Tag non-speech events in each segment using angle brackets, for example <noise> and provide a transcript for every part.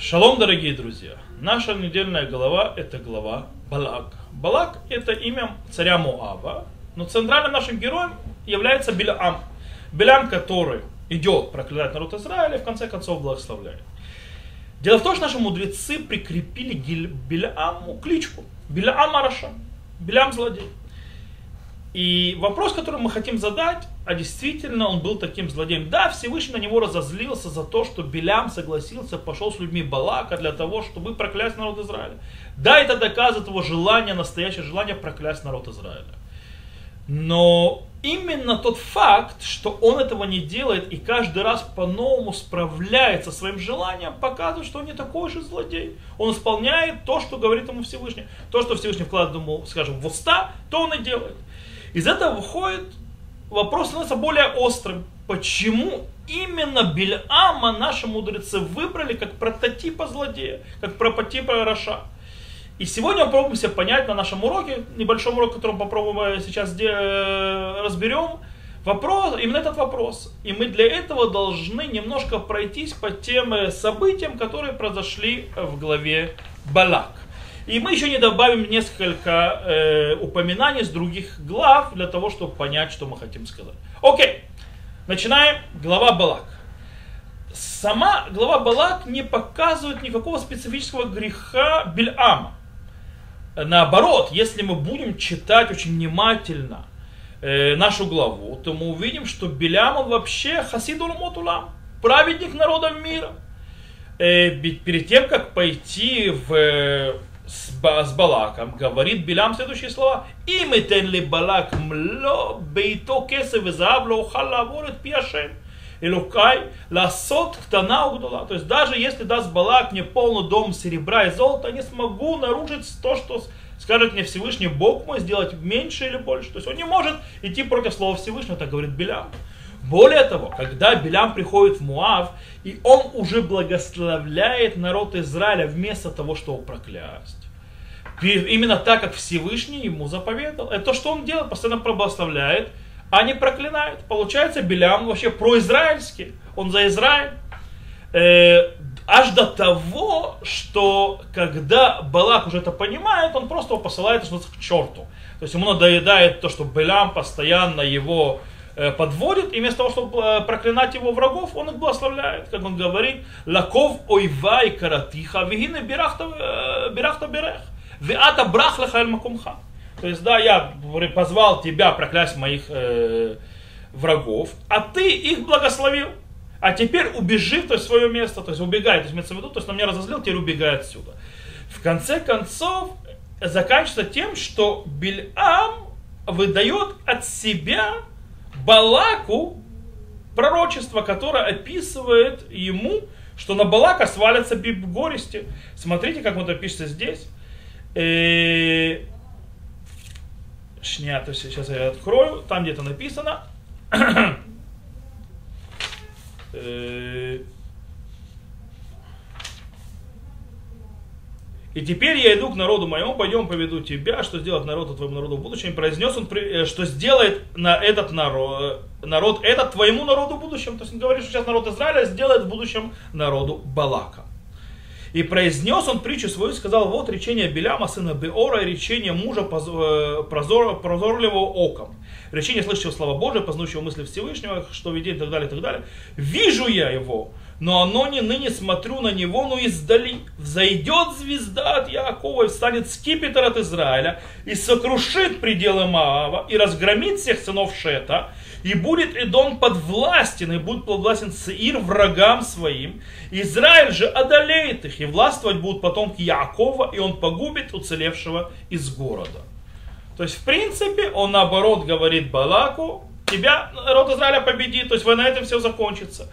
Шалом, дорогие друзья! Наша недельная глава – это глава Балак. Балак – это имя царя Муава, но центральным нашим героем является Билям. Билям, который идет проклинать народ Израиля и в конце концов благословляет. Дело в том, что наши мудрецы прикрепили Биляму кличку. Билям Араша. Билям злодей. И вопрос, который мы хотим задать, а действительно он был таким злодеем. Да, Всевышний на него разозлился за то, что Белям согласился, пошел с людьми Балака для того, чтобы проклясть народ Израиля. Да, это доказывает его желание, настоящее желание проклясть народ Израиля. Но именно тот факт, что он этого не делает и каждый раз по-новому справляется своим желанием, показывает, что он не такой же злодей. Он исполняет то, что говорит ему Всевышний. То, что Всевышний вкладывает ему, скажем, в уста, то он и делает. Из этого выходит вопрос становится более острым. Почему именно Бельама наши мудрецы выбрали как прототипа злодея, как прототипа Раша? И сегодня мы попробуем понять на нашем уроке, небольшом уроке, который мы попробуем сейчас э, разберем, вопрос, именно этот вопрос. И мы для этого должны немножко пройтись по тем э, событиям, которые произошли в главе Балак. И мы еще не добавим несколько э, упоминаний с других глав для того, чтобы понять, что мы хотим сказать. Окей, начинаем. Глава Балак. Сама глава Балак не показывает никакого специфического греха Бельама. Наоборот, если мы будем читать очень внимательно э, нашу главу, то мы увидим, что Белям вообще хасидул мотулам, праведник народов мира. Э, перед тем, как пойти в с, Балаком, говорит Билам следующие слова. Им ли Балак мло бейто кесев и заавло халаворит пиашем. Илукай ласот ктана угдула. То есть даже если даст Балак мне полный дом серебра и золота, не смогу нарушить то, что скажет мне Всевышний Бог мой, сделать меньше или больше. То есть он не может идти против слова Всевышнего, так говорит Билям. Более того, когда Билям приходит в Муав, и он уже благословляет народ Израиля вместо того, чтобы проклясть. Именно так, как Всевышний ему заповедал. Это то, что он делает, постоянно благословляет, а не проклинает. Получается, Билям вообще произраильский. Он за Израиль. Э, аж до того, что когда Балак уже это понимает, он просто его посылает что к черту. То есть ему надоедает то, что Билям постоянно его подводит, и вместо того, чтобы э, проклинать его врагов, он их благословляет. Как он говорит, лаков ойвай каратиха, вегине бирахта э, берех, веата брах лехаэль макумха. То есть, да, я позвал тебя проклясть моих э, врагов, а ты их благословил. А теперь убежи в свое место, то есть убегай, то есть имеется в то есть на меня разозлил, теперь убегай отсюда. В конце концов, заканчивается тем, что Бильам выдает от себя Балаку пророчество, которое описывает ему, что на Балака свалятся горести. Смотрите, как вот опишется здесь. Э, шня, то есть сейчас я открою, там где-то написано. <clears throat> И теперь я иду к народу моему, пойдем поведу тебя, что сделать народу твоему народу в будущем. И произнес он, э, что сделает на этот народ, э, народ этот твоему народу в будущем. То есть он говорит, что сейчас народ Израиля сделает в будущем народу Балака. И произнес он притчу свою, сказал, вот речение Беляма, сына Беора, и речение мужа э, прозор, прозорливого оком. Речение слышащего слова Божия, познающего мысли Всевышнего, что видит и так далее, и так далее. Вижу я его, но оно не ныне смотрю на него, но издали. Взойдет звезда от Якова и встанет скипетр от Израиля, и сокрушит пределы Маава, и разгромит всех сынов Шета, и будет Идон подвластен, и будет подвластен Сеир врагам своим. Израиль же одолеет их, и властвовать будут потомки Якова, и он погубит уцелевшего из города. То есть, в принципе, он наоборот говорит Балаку, тебя народ Израиля победит, то есть война это все закончится.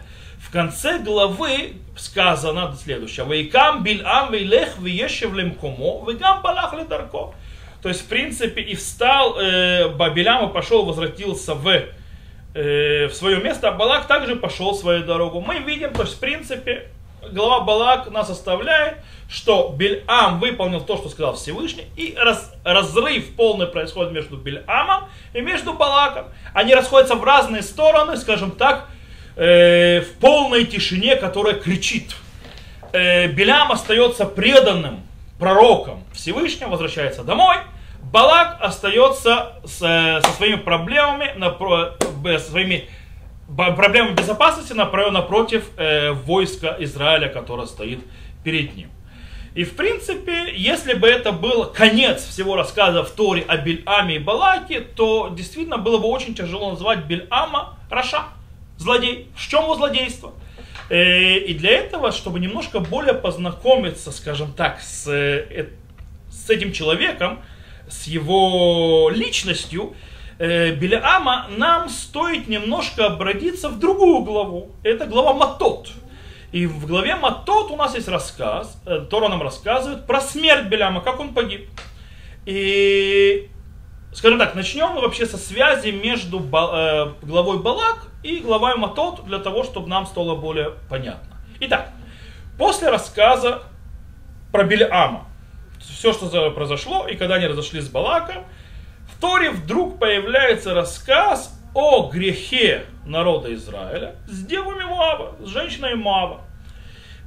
В конце главы сказано следующее. Вейкам бильам вейлех веешев лемкомо, вегам балах ледарко. То есть, в принципе, и встал э, Бабилям и пошел, возвратился в, э, в свое место, а Балак также пошел свою дорогу. Мы видим, то есть, в принципе, глава Балак нас оставляет, что Бельам выполнил то, что сказал Всевышний, и раз, разрыв полный происходит между Бельамом и между Балаком. Они расходятся в разные стороны, скажем так, э, в полной тишине, которая кричит. э, Белям остается преданным пророком Всевышнего, возвращается домой. Балак остается с, э, со своими проблемами, со своими проблемами безопасности напротив э, войска Израиля, которое стоит перед ним. И в принципе, если бы это был конец всего рассказа в Торе о Бельаме и Балаке, то действительно было бы очень тяжело назвать Бельама Раша, злодей. В чем его злодейство? Э, и для этого, чтобы немножко более познакомиться, скажем так, с, э, с этим человеком, с его личностью, э, Беляама, нам стоит немножко обратиться в другую главу. Это глава Матот. И в главе Матот у нас есть рассказ, Тора нам рассказывает про смерть Беляма, как он погиб. И, скажем так, начнем вообще со связи между главой Балак и главой Матот для того, чтобы нам стало более понятно. Итак, после рассказа про Беляама, все, что произошло, и когда они разошлись с Балаком, в Торе вдруг появляется рассказ о грехе народа Израиля с девами Муава, с женщиной Муава.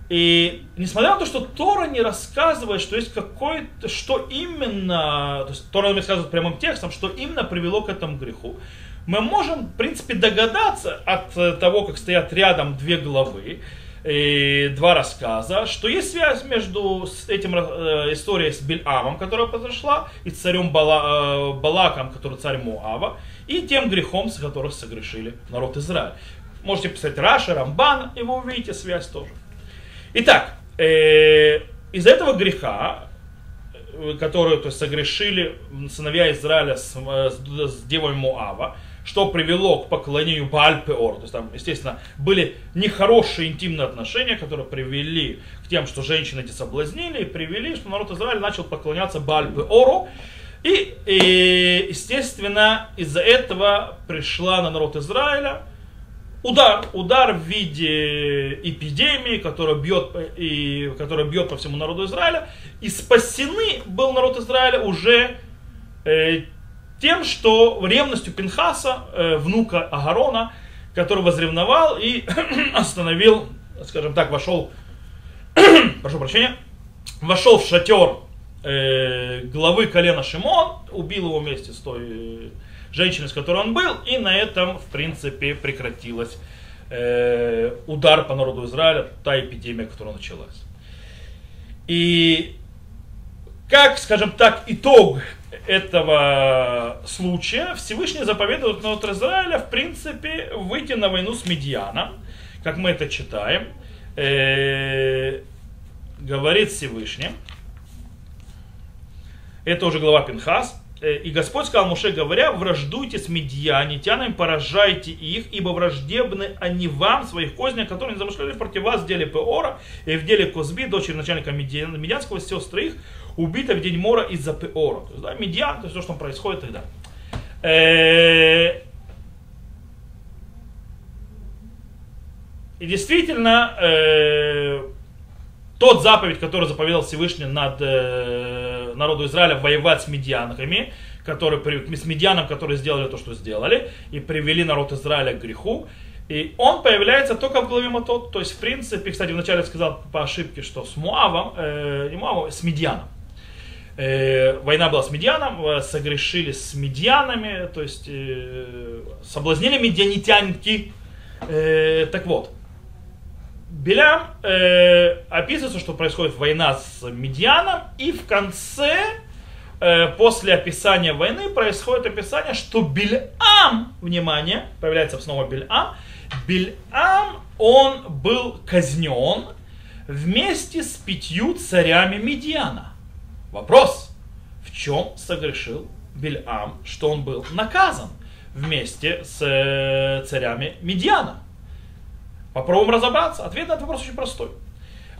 И несмотря на то, что Тора не рассказывает, что есть какой-то, что именно, то есть Тора не рассказывает прямым текстом, что именно привело к этому греху, мы можем, в принципе, догадаться от того, как стоят рядом две главы, и два рассказа, что есть связь между этим э, историей с Бельамом, которая произошла, и царем Бала, э, Балаком, который царь Муава, и тем грехом, с которых согрешили народ Израиля. Можете писать Раша, Рамбан, и вы увидите связь тоже. Итак, э, из этого греха, э, который то есть, согрешили сыновья Израиля с, э, с, с девой Муава, что привело к поклонению Бааль-Пеор. То есть там, естественно, были нехорошие интимные отношения, которые привели к тем, что женщины эти соблазнили, и привели, что народ Израиля начал поклоняться Бааль-Пеору. И, и, естественно, из-за этого пришла на народ Израиля удар, удар в виде эпидемии, которая бьет, и, которая бьет по всему народу Израиля. И спасены был народ Израиля уже э, тем, что ревностью Пинхаса, э, внука Агарона, который возревновал и <clears throat> остановил, скажем так, вошел, <clears throat> прошу прощения, вошел в шатер э, главы колена Шимон, убил его вместе с той э, женщиной, с которой он был, и на этом, в принципе, прекратилась э, удар по народу Израиля, та эпидемия, которая началась. И как, скажем так, итог этого случая Всевышний заповедует народ Израиля, в принципе, выйти на войну с Медианом, как мы это читаем, э, говорит Всевышний. Это уже глава Пинхас. Э, и Господь сказал Муше, говоря, враждуйте с медианитянами, поражайте их, ибо враждебны они вам, своих кознях, которые не замышляли против вас в деле Пеора и в деле Козби, дочери начальника медианского, сестры их, убита в день мора из-за Пеора. То есть, да, медиан, то есть то, что там происходит тогда. Э, и действительно, э, тот заповедь, который заповедал Всевышний над народу Израиля воевать с медианами, которые, с медианом, которые сделали то, что сделали, и привели народ Израиля к греху, и он появляется только в главе Матот. То есть, в принципе, кстати, вначале сказал по ошибке, что с Муавом, э, не Муавом, с Медианом. Э, война была с Медианом, э, согрешили с Медианами, то есть э, соблазнили медианитянки. Э, так вот, Белям э, описывается, что происходит война с Медианом, и в конце, э, после описания войны, происходит описание, что Бельам, внимание, появляется снова Бельам, Бельам, он был казнен вместе с пятью царями Медиана. Вопрос, в чем согрешил Бельам, что он был наказан вместе с э, царями Медиана? Попробуем разобраться. Ответ на этот вопрос очень простой.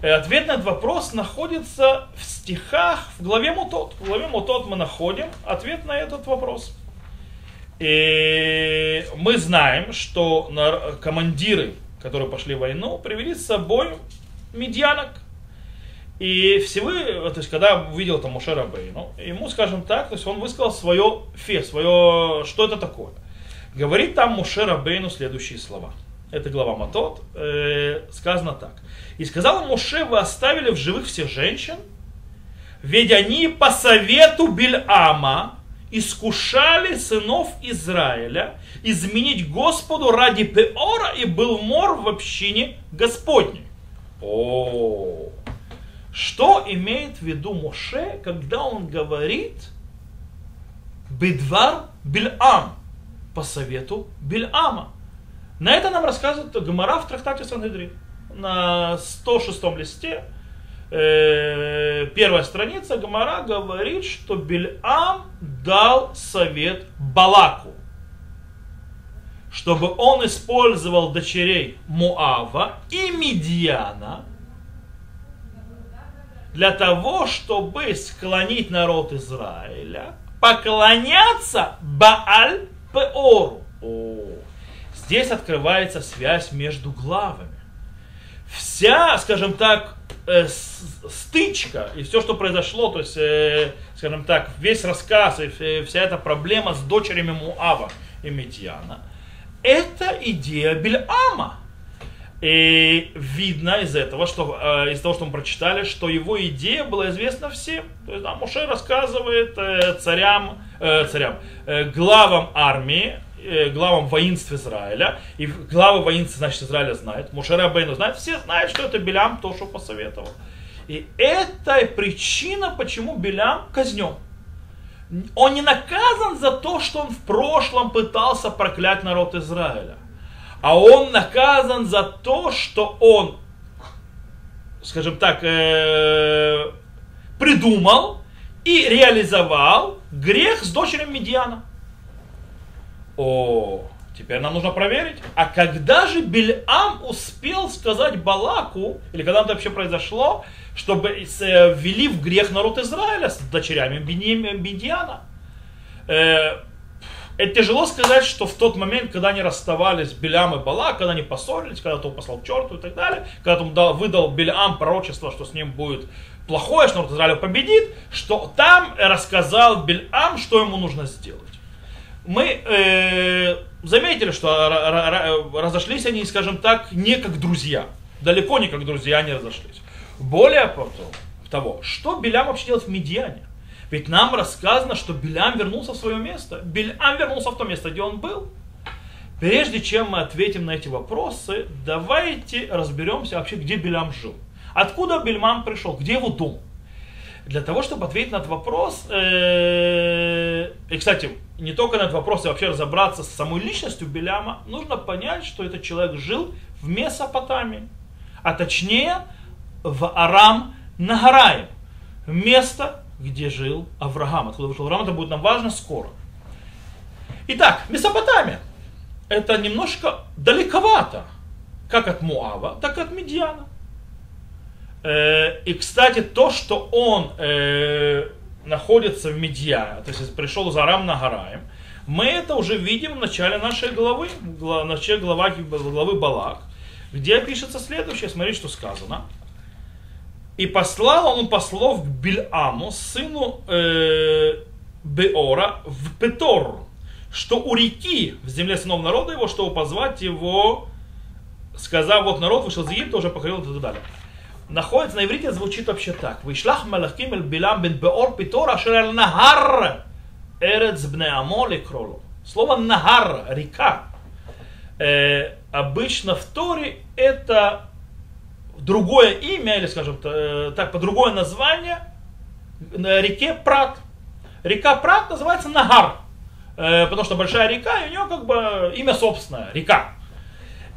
Э, ответ на этот вопрос находится в стихах в главе Мутот. В главе Мутот мы находим ответ на этот вопрос. И мы знаем, что командиры, которые пошли в войну, привели с собой медьянок. И всевы, то есть, когда увидел там Мушера Бейну, ему, скажем так, то есть он высказал свое фе, свое, что это такое. Говорит там Мушера Бейну следующие слова. Это глава Матот, э, сказано так. И сказал Муше, вы оставили в живых всех женщин, ведь они по совету Бельама искушали сынов Израиля изменить Господу ради Пеора и был мор в общине Господней. О, что имеет в виду Моше, когда он говорит Бедвар Бельам по совету Бельама? На это нам рассказывает Гамара в трактате Сангедрин на 106 листе э, первая страница Гамара говорит, что Бельам дал совет Балаку, чтобы он использовал дочерей Муава и Медиана для того, чтобы склонить народ Израиля поклоняться Бааль Пеору. О, здесь открывается связь между главами. Вся, скажем так, э, стычка и все, что произошло, то есть, э, скажем так, весь рассказ и э, вся эта проблема с дочерями Муава и Медьяна, это идея Бельама. И видно из этого, что э, из того, что мы прочитали, что его идея была известна всем. То есть, да, Муше рассказывает э, царям, э, царям, э, главам армии, главам воинств Израиля, и главы воинств, значит, Израиля знают, Мушера Бейну знает, все знают, что это Белям то, что посоветовал. И это причина, почему Белям казнен. Он не наказан за то, что он в прошлом пытался проклять народ Израиля. А он наказан за то, что он, скажем так, э, придумал и реализовал грех с дочерью Медиана. О, теперь нам нужно проверить. А когда же Бельам успел сказать Балаку, или когда это вообще произошло, чтобы э, ввели в грех народ Израиля с дочерями Медиана? Э, это тяжело сказать, что в тот момент, когда они расставались, Белям и Бала, когда они поссорились, когда он послал к черту и так далее, когда он дал, выдал Белям пророчество, что с ним будет плохое, что народ Израиля победит, что там рассказал Бельам, что ему нужно сделать мы э, заметили, что разошлись они, скажем так, не как друзья. Далеко не как друзья они разошлись. Более того, что Белям вообще делает в Медиане? Ведь нам рассказано, что Белям вернулся в свое место. Белям вернулся в то место, где он был. Прежде чем мы ответим на эти вопросы, давайте разберемся вообще, где Белям жил. Откуда Бельмам пришел, где его дом. Для того, чтобы ответить на этот вопрос, э, и, кстати, не только на этот вопрос, а вообще разобраться с самой личностью Беляма, нужно понять, что этот человек жил в Месопотамии, а точнее в Арам Нагараем, место, где жил Авраам. Откуда вышел Авраам, это будет нам важно скоро. Итак, Месопотамия. Это немножко далековато, как от Муава, так и от Медиана. Э, и, кстати, то, что он э, находится в Медья, то есть пришел за Арам Нагараем, мы это уже видим в начале нашей главы, в начале главы, главы Балак, где пишется следующее, смотри, что сказано. И послал он послов к Бильаму, сыну э, Беора, в Петор, что у реки в земле сынов народа его, чтобы позвать его, сказав, вот народ вышел из Египта, уже покорил и так далее находится на иврите, звучит вообще так. Вышлах малахим эль билам бен беор питор ашер эль нахар эрец бне амо кролу. Слово нахар, река, э, обычно в Торе это другое имя, или скажем э, так, по другое название на реке Прат. Река Прат называется Нагар, э, потому что большая река, и у нее как бы имя собственное, река.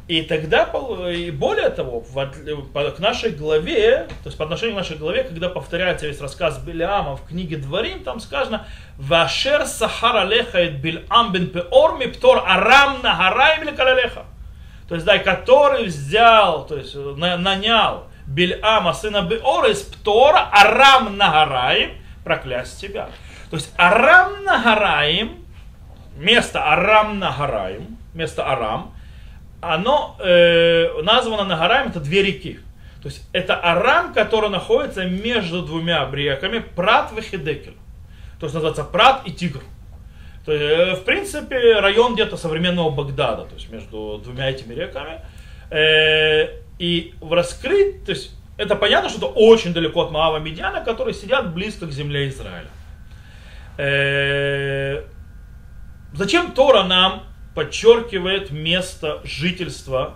И тогда, и более того, к нашей главе, то есть по отношению к нашей главе, когда повторяется весь рассказ Билиама в книге Дворим, там сказано «Вашер сахар алеха Бильам бен пеор птор арам нагараем или калалеха». То есть, да, который взял, то есть нанял Бильама, сына Беора, из птора арам нагараем, проклясть тебя. То есть арам нагараем, место арам нагараем, место арам – оно э, названо Нагараем, это две реки. То есть это Арам, который находится между двумя реками, Прат и Хедекель. То есть называется Прат и Тигр. То есть, э, в принципе, район где-то современного Багдада, то есть между двумя этими реками. Э, и в раскрыть, то есть это понятно, что это очень далеко от Маава Медиана, которые сидят близко к земле Израиля. Э, зачем Тора нам подчеркивает место жительства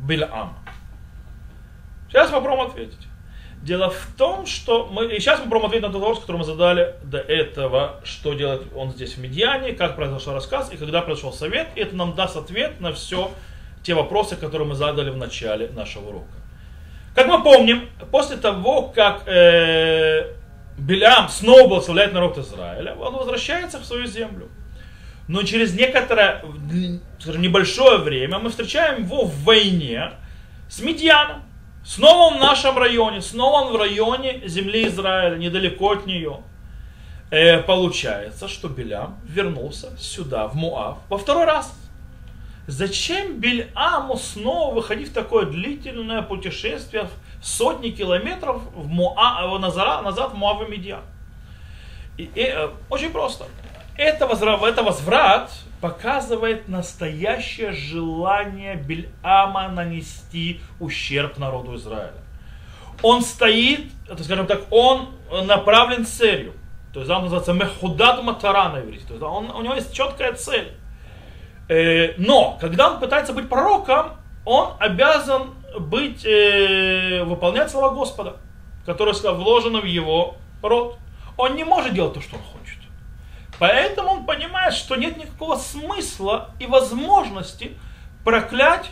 Бильама? Сейчас попробуем ответить. Дело в том, что мы... И сейчас мы попробуем ответить на тот вопрос, который мы задали до этого, что делает он здесь в Медиане, как произошел рассказ и когда произошел совет. И это нам даст ответ на все те вопросы, которые мы задали в начале нашего урока. Как мы помним, после того, как э, Белям снова благословляет народ Израиля, он возвращается в свою землю. Но через некоторое, скажем, небольшое время мы встречаем его в войне с Медьяном. Снова в нашем районе, снова в районе земли Израиля, недалеко от нее. Э, получается, что Белям вернулся сюда, в Муав, во второй раз. Зачем Бельаму снова выходить в такое длительное путешествие в сотни километров в Муа, назад, назад в Муав и Медиан? И, и, э, очень просто. Это возврат, это возврат показывает настоящее желание Бельама нанести ущерб народу Израиля. Он стоит, это, скажем так, он направлен целью. То есть он называется Мехудат Матара на иврите. То есть он, у него есть четкая цель. Э, но, когда он пытается быть пророком, он обязан быть, э, выполнять слова Господа, которые вложены в его рот. Он не может делать то, что он хочет. Поэтому он понимает, что нет никакого смысла и возможности проклять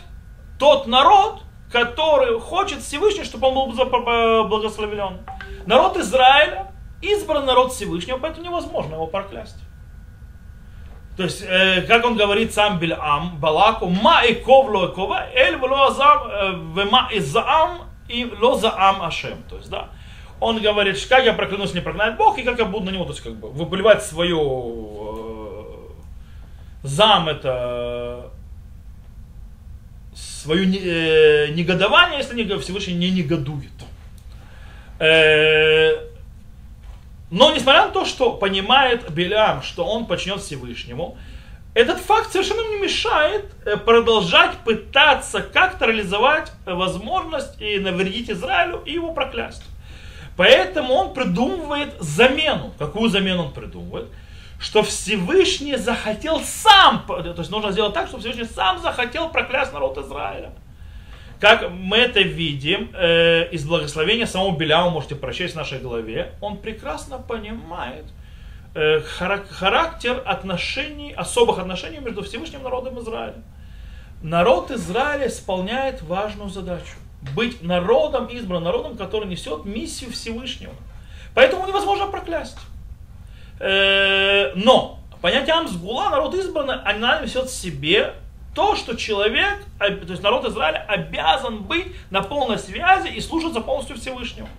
тот народ, который хочет Всевышний, чтобы он был благословлен. Народ Израиля избран народ Всевышнего, поэтому невозможно его проклясть. То есть, э, как он говорит сам Бильам, Балаку, ма и ковло и кова, эль вло азам, э, вема и заам, и ло заам ашем. То есть, да, он говорит, как я проклянусь, не проклинает Бог, и как я буду на него, то есть как бы выплевать свое э, зам, это свое э, негодование, если не, Всевышний не негодует. Э, но несмотря на то, что понимает Белям, что он подчинен Всевышнему, этот факт совершенно не мешает э, продолжать пытаться как-то реализовать возможность и навредить Израилю и его проклясть. Поэтому он придумывает замену. Какую замену он придумывает? Что Всевышний захотел сам, то есть нужно сделать так, чтобы Всевышний сам захотел проклясть народ Израиля. Как мы это видим э, из благословения самого Беляма, можете прочесть в нашей голове, он прекрасно понимает э, характер отношений, особых отношений между Всевышним народом Израиля. Народ Израиля исполняет важную задачу быть народом избранным, народом, который несет миссию Всевышнего. Поэтому невозможно проклясть. Э, но понятие Амсгула, народ избранный, она несет в себе то, что человек, то есть народ Израиля обязан быть на полной связи и служиться полностью Всевышнему.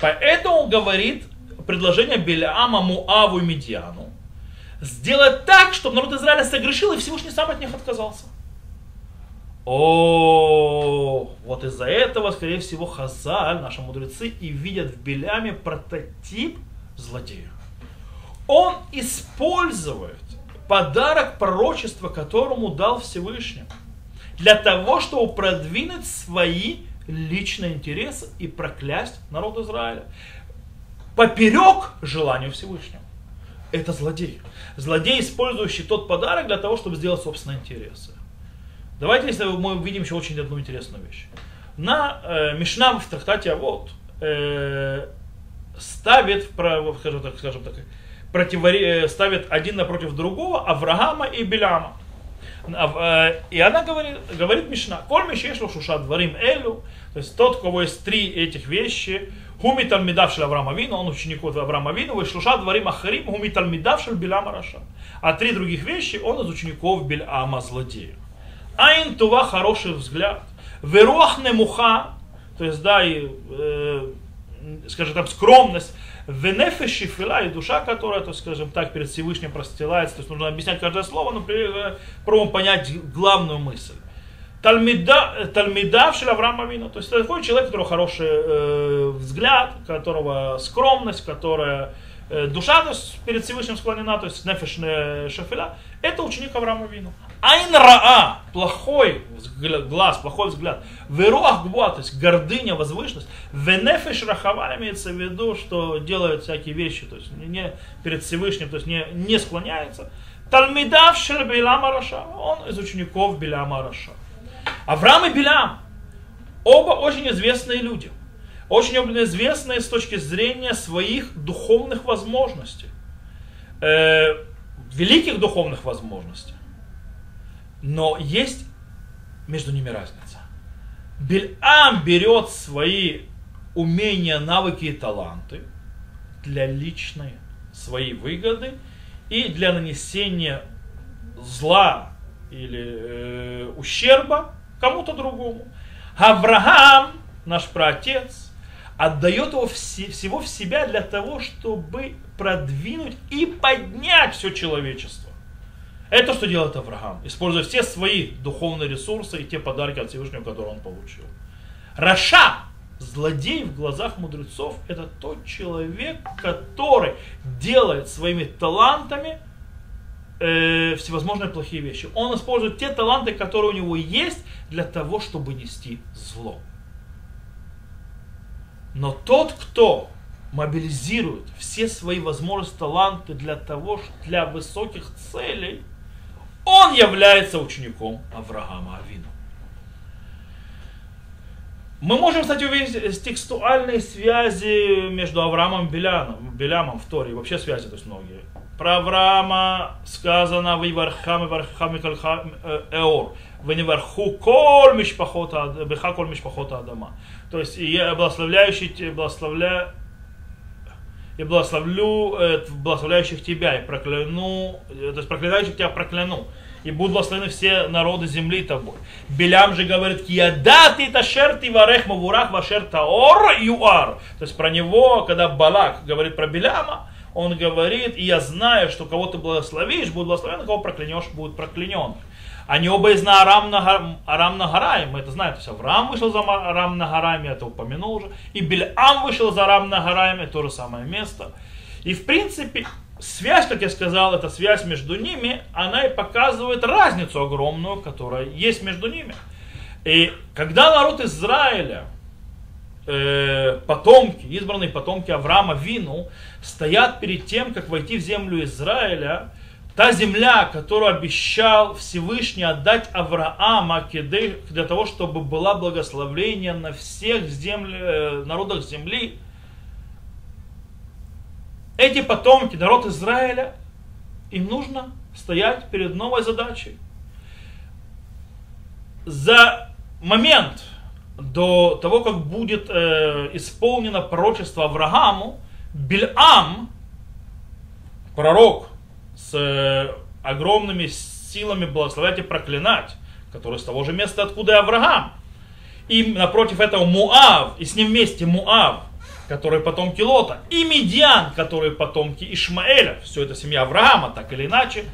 Поэтому говорит предложение Беляама, Муаву и Медиану сделать так, чтобы народ Израиля согрешил и Всевышний сам от них отказался. О, вот из-за этого, скорее всего, Хазаль, наши мудрецы, и видят в Беляме прототип злодея. Он использует подарок пророчества, которому дал Всевышний, для того, чтобы продвинуть свои личные интересы и проклясть народ Израиля. Поперек желанию Всевышнего. Это злодей. Злодей, использующий тот подарок для того, чтобы сделать собственные интересы. Давайте, если мы увидим еще очень одну интересную вещь. На э, Мишна в трактате вот э, ставит, скажем так, скажем так противори, э, ставит один напротив другого Авраама и Беляма. Э, и она говорит, говорит Мишна, коль мишешло шуша дворим элю, то есть тот, у кого есть три этих вещи, хуми талмидавшил Авраама Вину, он учеников Авраама Вину, и шлуша дворим ахарим, хуми талмидавшил Беляма Раша. А три других вещи он из учеников Бельама злодея. Айн тува хороший взгляд. Веруах немуха, то есть, да, и, э, скажем так, скромность. Венефеши фила и душа, которая, то скажем так, перед Всевышним простилается. То есть нужно объяснять каждое слово, но пробуем понять главную мысль. Тальмида, Тальмидав Авраама Вина. То есть такой человек, у которого хороший э, взгляд, у которого скромность, которая э, душа то есть, перед Всевышним склонена, то есть נפש э, שפלה, это ученик אברהם אבינו. עין רעה, плохой взгляд, глаз, плохой взгляд. ורוח גבוהה, то есть гордыня, возвышенность. ונפש רחבה имеется в виду, что делает всякие вещи, то есть не перед Всевышним, то есть не, не склоняется. תלמידיו של בלעם הרשע, он из учеников בלעם הרשע. Авраам и Билям, оба очень известные люди. Очень известные с точки зрения своих духовных возможностей. Э, великих духовных возможностей. Но есть между ними разница. Бельам берет свои умения, навыки и таланты для личной своей выгоды и для нанесения зла или э, ущерба кому-то другому. Авраам, наш праотец, отдает его все, всего в себя для того, чтобы продвинуть и поднять все человечество. Это что делает Авраам, используя все свои духовные ресурсы и те подарки от Всевышнего, которые он получил. Раша, злодей в глазах мудрецов, это тот человек, который делает своими талантами э, всевозможные плохие вещи. Он использует те таланты, которые у него есть, для того, чтобы нести зло. Но тот, кто мобилизирует все свои возможности, таланты для того, для высоких целей, он является учеником Авраама Авину. Мы можем, кстати, увидеть текстуальные связи между Авраамом и Белямом, Белямом в Торе, вообще связи, то есть многие. Про Авраама сказано «Вивархам и вархам эор». «Веневарху кол мишпахота, беха мишпахота Адама». То есть, благословляющий, благословля, и благословлю э, благословляющих тебя, и прокляну, э, то есть проклинающих тебя прокляну, и будут благословены все народы земли тобой. Белям же говорит, яда ты ташер ты варех мавурах вашер таор юар. То есть про него, когда Балак говорит про Беляма, он говорит, и я знаю, что кого ты благословишь, будет благословен, кого проклянешь, будет проклянен. Они оба из Арам, на, Арам Нагараем, мы это знаем. То есть Авраам вышел за Арам Нагараем, я это упомянул уже. И Бельам вышел за Арам Нагараем, то же самое место. И в принципе, связь, как я сказал, эта связь между ними, она и показывает разницу огромную, которая есть между ними. И когда народ Израиля, э, потомки, избранные потомки Авраама Вину, стоят перед тем, как войти в землю Израиля, Та земля, которую обещал Всевышний отдать Авраама для того, чтобы была благословление на всех земле, э, народах земли, эти потомки, народ Израиля, им нужно стоять перед новой задачей. За момент до того, как будет э, исполнено пророчество Аврааму, Бильам, пророк, с э, огромными силами благословлять и проклинать, который с того же места, откуда и Авраам. И напротив этого Муав, и с ним вместе Муав, который потомки Лота, и Медиан, которые потомки Ишмаэля, все это семья Авраама, так или иначе,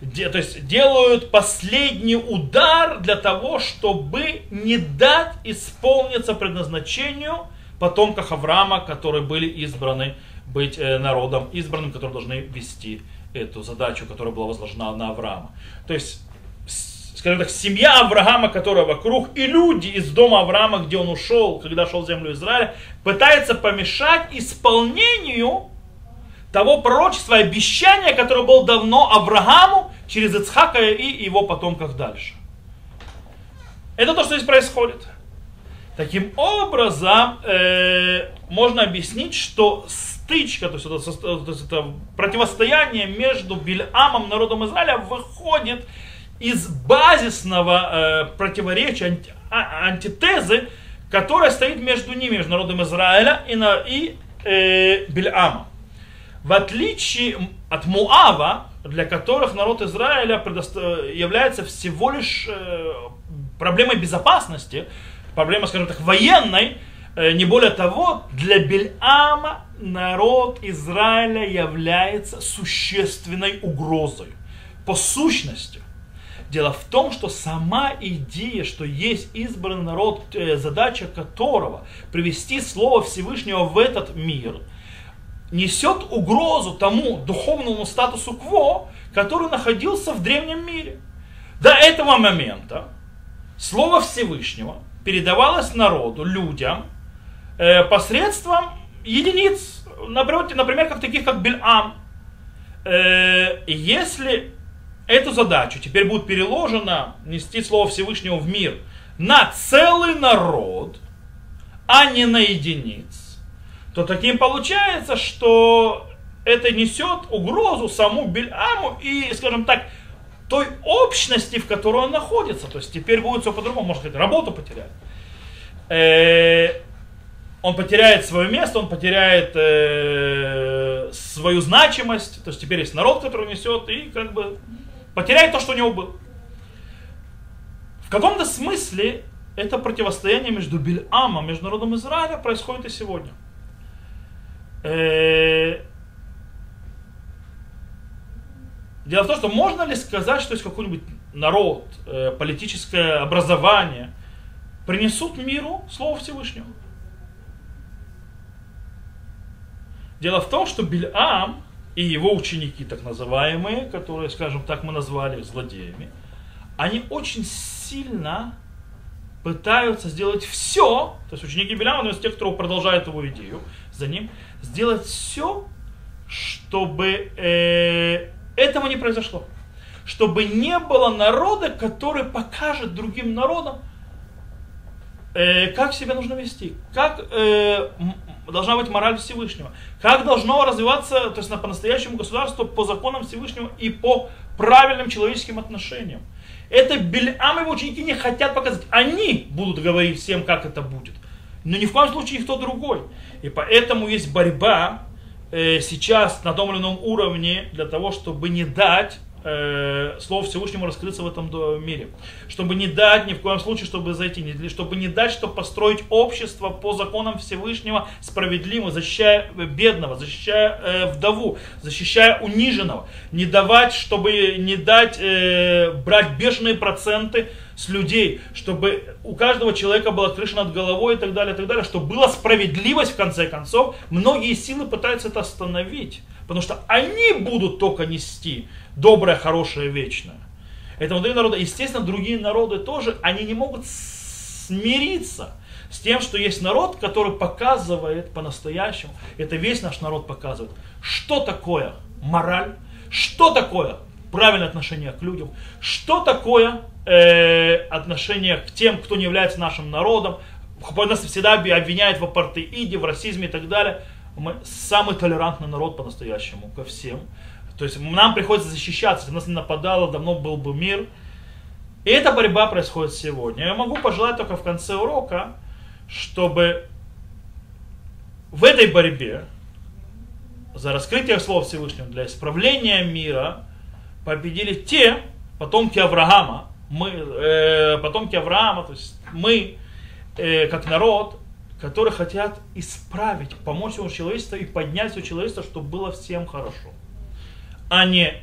де, то есть делают последний удар для того, чтобы не дать исполниться предназначению потомков Авраама, которые были избраны быть э, народом избранным, которые должны вести эту задачу, которая была возложена на Авраама. То есть, скажем так, семья Авраама, которая вокруг, и люди из дома Авраама, где он ушел, когда шел в землю Израиля, пытаются помешать исполнению того пророчества обещания, которое было давно Аврааму через Ицхака и его потомков дальше. Это то, что здесь происходит. Таким образом, э, можно объяснить, что стычка, то есть, это, то есть это противостояние между Бильамом, народом Израиля, выходит из базисного э, противоречия, анти, а, антитезы, которая стоит между ними, между народом Израиля и, на, и э, Бильамом. В отличие от Муава, для которых народ Израиля является всего лишь э, проблемой безопасности, проблемой, скажем так, военной, Э, не более того, для Бельама народ Израиля является существенной угрозой. По сущности. Дело в том, что сама идея, что есть избранный народ, э, задача которого привести Слово Всевышнего в этот мир, несет угрозу тому духовному статусу кво, который находился в древнем мире. До этого момента Слово Всевышнего передавалось народу, людям, э, посредством единиц, например, как таких как Бельам. Э, если эту задачу теперь будет переложено нести Слово Всевышнего в мир на целый народ, а не на единиц, то таким получается, что это несет угрозу саму Бельаму и, скажем так, той общности, в которой он находится. То есть теперь будет все по-другому, может быть, работу потерять. Он потеряет свое место, он потеряет э, свою значимость. То есть теперь есть народ, который несет, и как бы потеряет то, что у него было. В каком-то смысле это противостояние между Бильамом, между народом Израиля происходит и сегодня. Э, Дело в том, что можно ли сказать, что есть какой-нибудь народ, э, политическое образование принесут миру Слово Всевышнего? Дело в том, что Бильам и его ученики, так называемые, которые, скажем так, мы назвали злодеями, они очень сильно пытаются сделать все, то есть ученики Беляма, но из тех, кто продолжает его идею за ним, сделать все, чтобы э, этого не произошло. Чтобы не было народа, который покажет другим народам, э, как себя нужно вести, как э, должна быть мораль Всевышнего, как должно развиваться, то есть по-настоящему государство по законам Всевышнего и по правильным человеческим отношениям. Это Бельам его ученики не хотят показать. Они будут говорить всем, как это будет. Но ни в коем случае никто другой. И поэтому есть борьба э, сейчас на том или ином уровне для того, чтобы не дать э, Слово Всевышнему раскрыться в этом мире. Чтобы не дать ни в коем случае, чтобы зайти, чтобы не дать, чтобы построить общество по законам Всевышнего справедливо, защищая бедного, защищая э, вдову, защищая униженного. Не давать, чтобы не дать э, брать бешеные проценты с людей, чтобы у каждого человека была крыша над головой и так далее, и так далее, чтобы была справедливость в конце концов. Многие силы пытаются это остановить, потому что они будут только нести доброе, хорошее, вечное. Это внутри народа. Естественно, другие народы тоже, они не могут смириться с тем, что есть народ, который показывает по-настоящему, это весь наш народ показывает, что такое мораль, что такое правильное отношение к людям, что такое э, отношение к тем, кто не является нашим народом, нас всегда обвиняют в апартеиде, в расизме и так далее. Мы самый толерантный народ по-настоящему ко всем. То есть нам приходится защищаться. Если нас не нападало, давно был бы мир. И эта борьба происходит сегодня. Я могу пожелать только в конце урока, чтобы в этой борьбе за раскрытие слов Всевышнего, для исправления мира, победили те потомки Авраама, мы, э, потомки Авраама, то есть мы, э, как народ, которые хотят исправить, помочь всему человечеству и поднять все человечество, чтобы было всем хорошо а не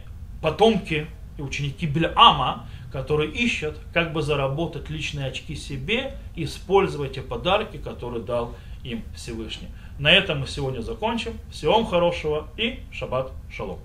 потомки и ученики Бельама, которые ищут, как бы заработать личные очки себе, используя те подарки, которые дал им Всевышний. На этом мы сегодня закончим. Всего вам хорошего и шаббат шалом.